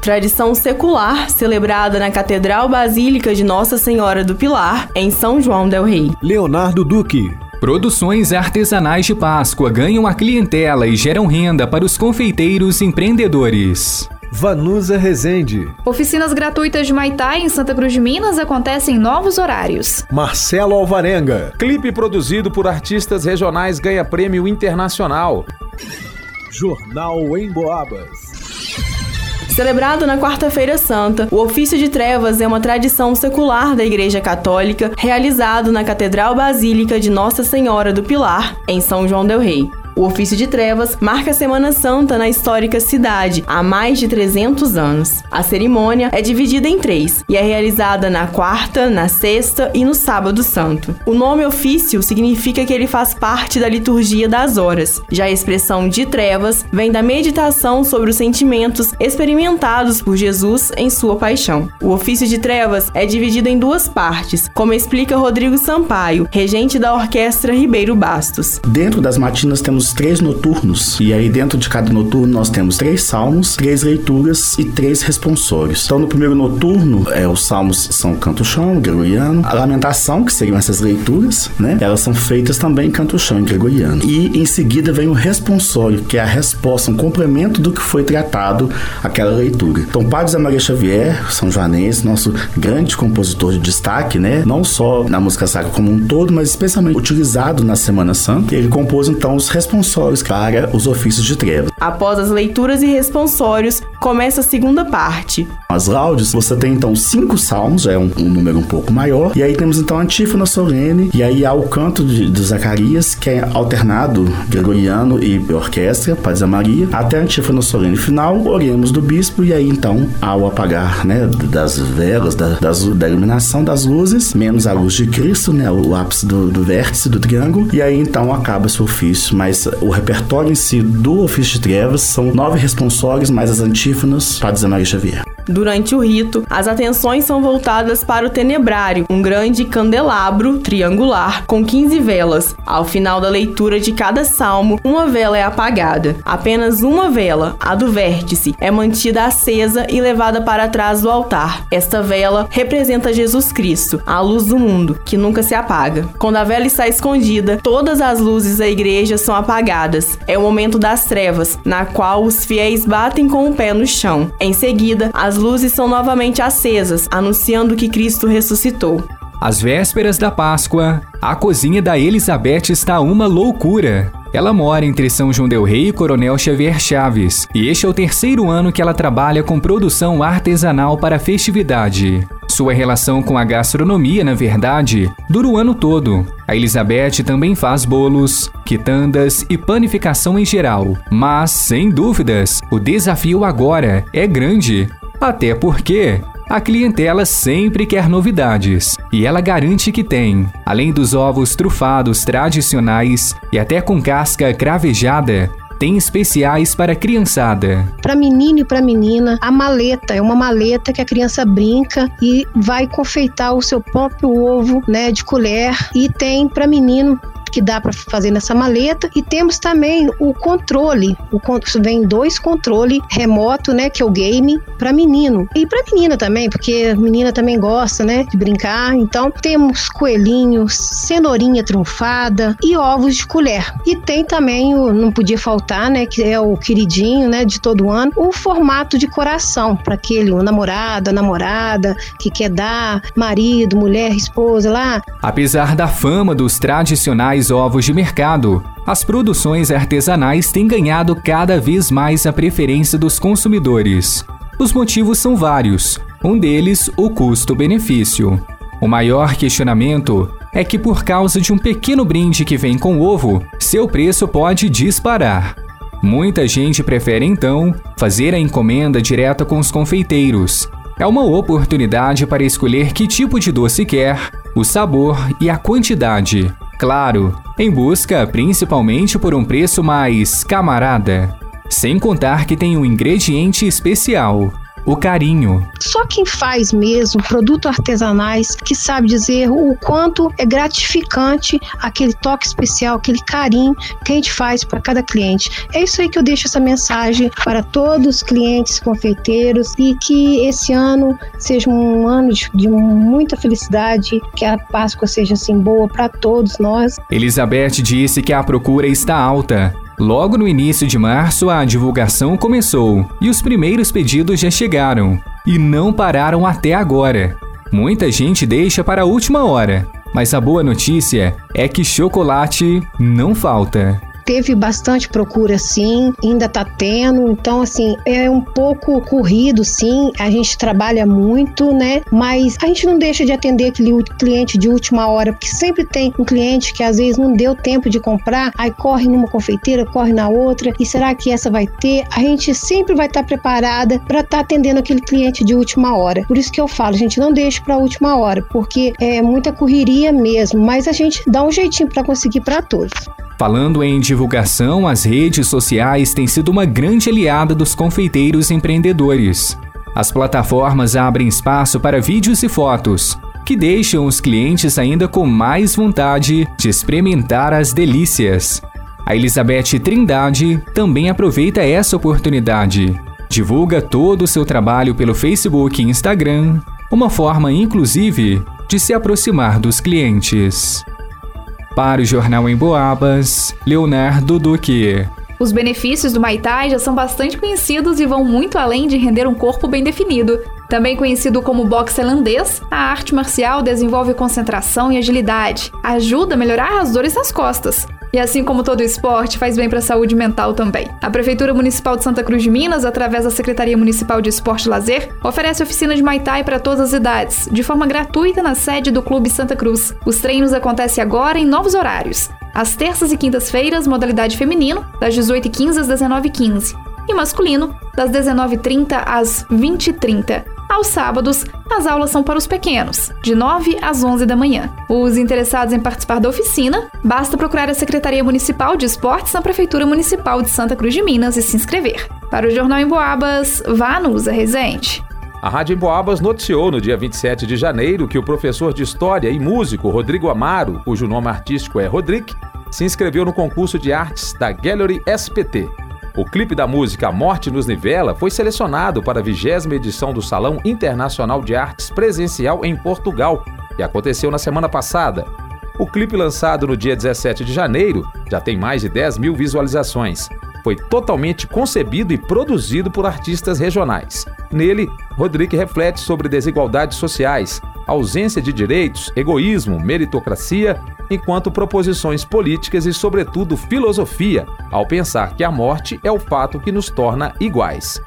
tradição secular celebrada na Catedral Basílica de Nossa Senhora do Pilar, em São João del Rei. Leonardo Duque. Produções artesanais de Páscoa ganham a clientela e geram renda para os confeiteiros empreendedores. Vanusa Rezende. Oficinas gratuitas de Maitai em Santa Cruz de Minas acontecem em novos horários. Marcelo Alvarenga. Clipe produzido por artistas regionais ganha prêmio internacional. Jornal em Boabas. Celebrado na Quarta-feira Santa, o ofício de trevas é uma tradição secular da Igreja Católica, realizado na Catedral Basílica de Nossa Senhora do Pilar, em São João del Rei. O ofício de trevas marca a Semana Santa na histórica cidade há mais de 300 anos. A cerimônia é dividida em três e é realizada na quarta, na sexta e no sábado santo. O nome ofício significa que ele faz parte da liturgia das horas. Já a expressão de trevas vem da meditação sobre os sentimentos experimentados por Jesus em sua paixão. O ofício de trevas é dividido em duas partes, como explica Rodrigo Sampaio, regente da Orquestra Ribeiro Bastos. Dentro das matinas temos três noturnos. E aí, dentro de cada noturno, nós temos três salmos, três leituras e três responsórios. Então, no primeiro noturno, é, os salmos são canto-chão, gregoriano. A lamentação, que seriam essas leituras, né? Elas são feitas também em canto-chão, em gregoriano. E em seguida vem o responsório, que é a resposta, um complemento do que foi tratado aquela leitura. Então, Padre Zé Maria Xavier, São Joanense, nosso grande compositor de destaque, né? Não só na música sacra como um todo, mas especialmente utilizado na Semana Santa. Ele compôs então os responsórios responsórios para os ofícios de trevas. Após as leituras e responsórios, começa a segunda parte. As laudes, você tem então cinco salmos, é um, um número um pouco maior, e aí temos então a antífona solene, e aí há o canto de, de Zacarias, que é alternado gregoriano e orquestra, a Maria, até a antífona solene final, oremos do bispo, e aí então ao apagar né, das velas, da, das, da iluminação das luzes, menos a luz de Cristo, né, o ápice do, do vértice do triângulo, e aí então acaba seu ofício, mas o repertório em si do ofício de trevas são nove responsórios mais as antífonas para Zé Maria Xavier. Durante o rito, as atenções são voltadas para o tenebrário, um grande candelabro triangular com 15 velas. Ao final da leitura de cada salmo, uma vela é apagada. Apenas uma vela, a do vértice, é mantida acesa e levada para trás do altar. Esta vela representa Jesus Cristo, a luz do mundo, que nunca se apaga. Quando a vela está escondida, todas as luzes da igreja são apagadas. É o momento das trevas, na qual os fiéis batem com o pé no chão. Em seguida, as luzes são novamente acesas, anunciando que Cristo ressuscitou. Às vésperas da Páscoa, a cozinha da Elizabeth está uma loucura. Ela mora entre São João del Rei e Coronel Xavier Chaves, e este é o terceiro ano que ela trabalha com produção artesanal para a festividade. Sua relação com a gastronomia, na verdade, dura o ano todo. A Elizabeth também faz bolos, quitandas e panificação em geral. Mas, sem dúvidas, o desafio agora é grande. Até porque a clientela sempre quer novidades e ela garante que tem. Além dos ovos trufados tradicionais e até com casca cravejada, tem especiais para criançada. Para menino e para menina, a maleta é uma maleta que a criança brinca e vai confeitar o seu próprio ovo, né, de colher. E tem para menino que dá para fazer nessa maleta e temos também o controle. O vem dois controle remoto, né, que é o game para menino e para menina também, porque menina também gosta, né, de brincar. Então temos coelhinhos, cenourinha trunfada e ovos de colher. E tem também o não podia faltar, né, que é o queridinho, né, de todo ano, o formato de coração para aquele o namorado, a namorada que quer dar marido, mulher, esposa lá. Apesar da fama dos tradicionais mais ovos de mercado, as produções artesanais têm ganhado cada vez mais a preferência dos consumidores. Os motivos são vários, um deles o custo-benefício. O maior questionamento é que, por causa de um pequeno brinde que vem com ovo, seu preço pode disparar. Muita gente prefere então fazer a encomenda direta com os confeiteiros. É uma oportunidade para escolher que tipo de doce quer o sabor e a quantidade. Claro, em busca principalmente por um preço mais camarada. Sem contar que tem um ingrediente especial, o carinho. Só quem faz mesmo produtos artesanais que sabe dizer o quanto é gratificante aquele toque especial, aquele carinho que a gente faz para cada cliente. É isso aí que eu deixo essa mensagem para todos os clientes confeiteiros e que esse ano seja um ano de, de muita felicidade, que a Páscoa seja assim boa para todos nós. Elizabeth disse que a procura está alta Logo no início de março, a divulgação começou e os primeiros pedidos já chegaram e não pararam até agora. Muita gente deixa para a última hora, mas a boa notícia é que chocolate não falta teve bastante procura sim, ainda tá tendo, então assim, é um pouco corrido sim, a gente trabalha muito, né? Mas a gente não deixa de atender aquele cliente de última hora, porque sempre tem um cliente que às vezes não deu tempo de comprar, aí corre numa confeiteira, corre na outra, e será que essa vai ter? A gente sempre vai estar tá preparada para estar tá atendendo aquele cliente de última hora. Por isso que eu falo, a gente não deixa para última hora, porque é muita correria mesmo, mas a gente dá um jeitinho para conseguir para todos. Falando em divulgação, as redes sociais têm sido uma grande aliada dos confeiteiros empreendedores. As plataformas abrem espaço para vídeos e fotos, que deixam os clientes ainda com mais vontade de experimentar as delícias. A Elizabeth Trindade também aproveita essa oportunidade. Divulga todo o seu trabalho pelo Facebook e Instagram, uma forma inclusive de se aproximar dos clientes. Para o Jornal em Boabas, Leonardo Duque. Os benefícios do Muay Thai já são bastante conhecidos e vão muito além de render um corpo bem definido. Também conhecido como boxe holandês, a arte marcial desenvolve concentração e agilidade, ajuda a melhorar as dores nas costas, e assim como todo esporte, faz bem para a saúde mental também. A Prefeitura Municipal de Santa Cruz de Minas, através da Secretaria Municipal de Esporte e Lazer, oferece oficina de Muay Thai para todas as idades, de forma gratuita na sede do Clube Santa Cruz. Os treinos acontecem agora em novos horários. Às terças e quintas-feiras, modalidade feminino, das 18h15 às 19h15. E masculino, das 19h30 às 20h30. Aos sábados, as aulas são para os pequenos, de 9 às 11 da manhã. Os interessados em participar da oficina, basta procurar a Secretaria Municipal de Esportes na Prefeitura Municipal de Santa Cruz de Minas e se inscrever. Para o Jornal em Boabas, vá no Usa Resente. A Rádio Emboabas noticiou no dia 27 de janeiro que o professor de História e músico Rodrigo Amaro, cujo nome artístico é Rodrigo, se inscreveu no concurso de artes da Gallery SPT. O clipe da música Morte nos Nivela foi selecionado para a vigésima edição do Salão Internacional de Artes Presencial em Portugal, que aconteceu na semana passada. O clipe lançado no dia 17 de janeiro já tem mais de 10 mil visualizações. Foi totalmente concebido e produzido por artistas regionais. Nele, Rodrigo reflete sobre desigualdades sociais, ausência de direitos, egoísmo, meritocracia enquanto proposições políticas e, sobretudo, filosofia, ao pensar que a morte é o fato que nos torna iguais.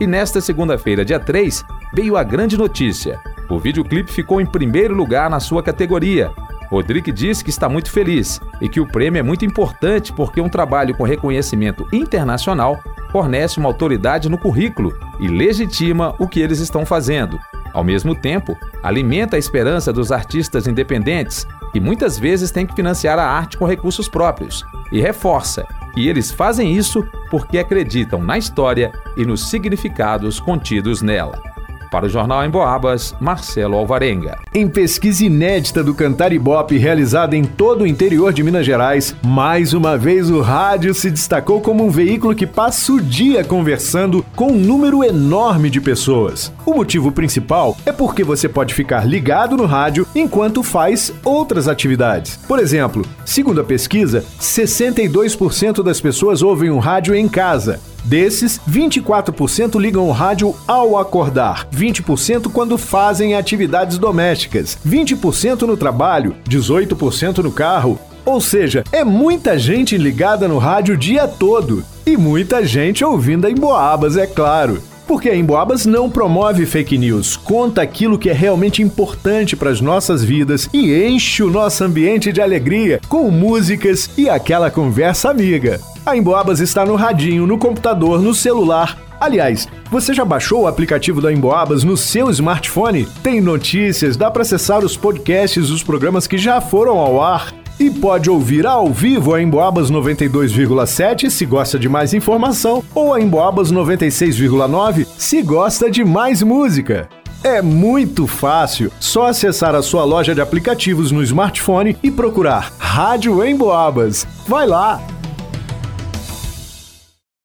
E nesta segunda-feira, dia 3, veio a grande notícia. O videoclipe ficou em primeiro lugar na sua categoria. Rodrigo disse que está muito feliz e que o prêmio é muito importante porque um trabalho com reconhecimento internacional fornece uma autoridade no currículo e legitima o que eles estão fazendo. Ao mesmo tempo, alimenta a esperança dos artistas independentes que muitas vezes têm que financiar a arte com recursos próprios, e reforça que eles fazem isso porque acreditam na história e nos significados contidos nela. Para o Jornal em Boabas, Marcelo Alvarenga. Em pesquisa inédita do Cantar Ibope realizada em todo o interior de Minas Gerais, mais uma vez o rádio se destacou como um veículo que passa o dia conversando com um número enorme de pessoas. O motivo principal é porque você pode ficar ligado no rádio enquanto faz outras atividades. Por exemplo, segundo a pesquisa, 62% das pessoas ouvem o rádio em casa. Desses, 24% ligam o rádio ao acordar, 20% quando fazem atividades domésticas, 20% no trabalho, 18% no carro. Ou seja, é muita gente ligada no rádio o dia todo. E muita gente ouvindo em Boabas, é claro. Porque a Emboabas não promove fake news, conta aquilo que é realmente importante para as nossas vidas e enche o nosso ambiente de alegria com músicas e aquela conversa amiga. A Emboabas está no radinho, no computador, no celular Aliás, você já baixou o aplicativo da Emboabas no seu smartphone? Tem notícias, dá para acessar os podcasts dos programas que já foram ao ar e pode ouvir ao vivo a Emboabas 92,7 se gosta de mais informação ou a Emboabas 96,9 se gosta de mais música. É muito fácil, só acessar a sua loja de aplicativos no smartphone e procurar Rádio Emboabas. Vai lá!